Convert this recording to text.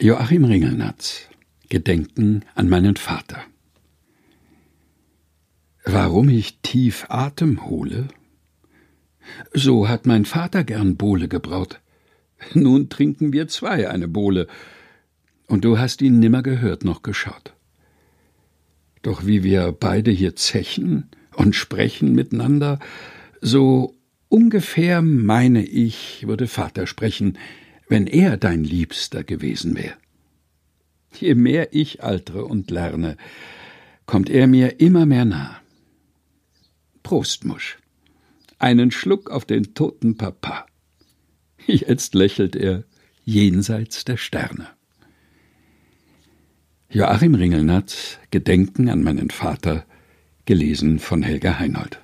Joachim Ringelnatz Gedenken an meinen Vater Warum ich tief Atem hole? So hat mein Vater gern Bowle gebraut. Nun trinken wir zwei eine Bowle, und du hast ihn nimmer gehört noch geschaut. Doch wie wir beide hier zechen und sprechen miteinander, so ungefähr meine ich, würde Vater sprechen, wenn er dein Liebster gewesen wär. Je mehr ich altere und lerne, kommt er mir immer mehr nah. Prost, Musch. Einen Schluck auf den toten Papa. Jetzt lächelt er jenseits der Sterne. Joachim Ringelnatz Gedenken an meinen Vater, gelesen von Helga Heinold.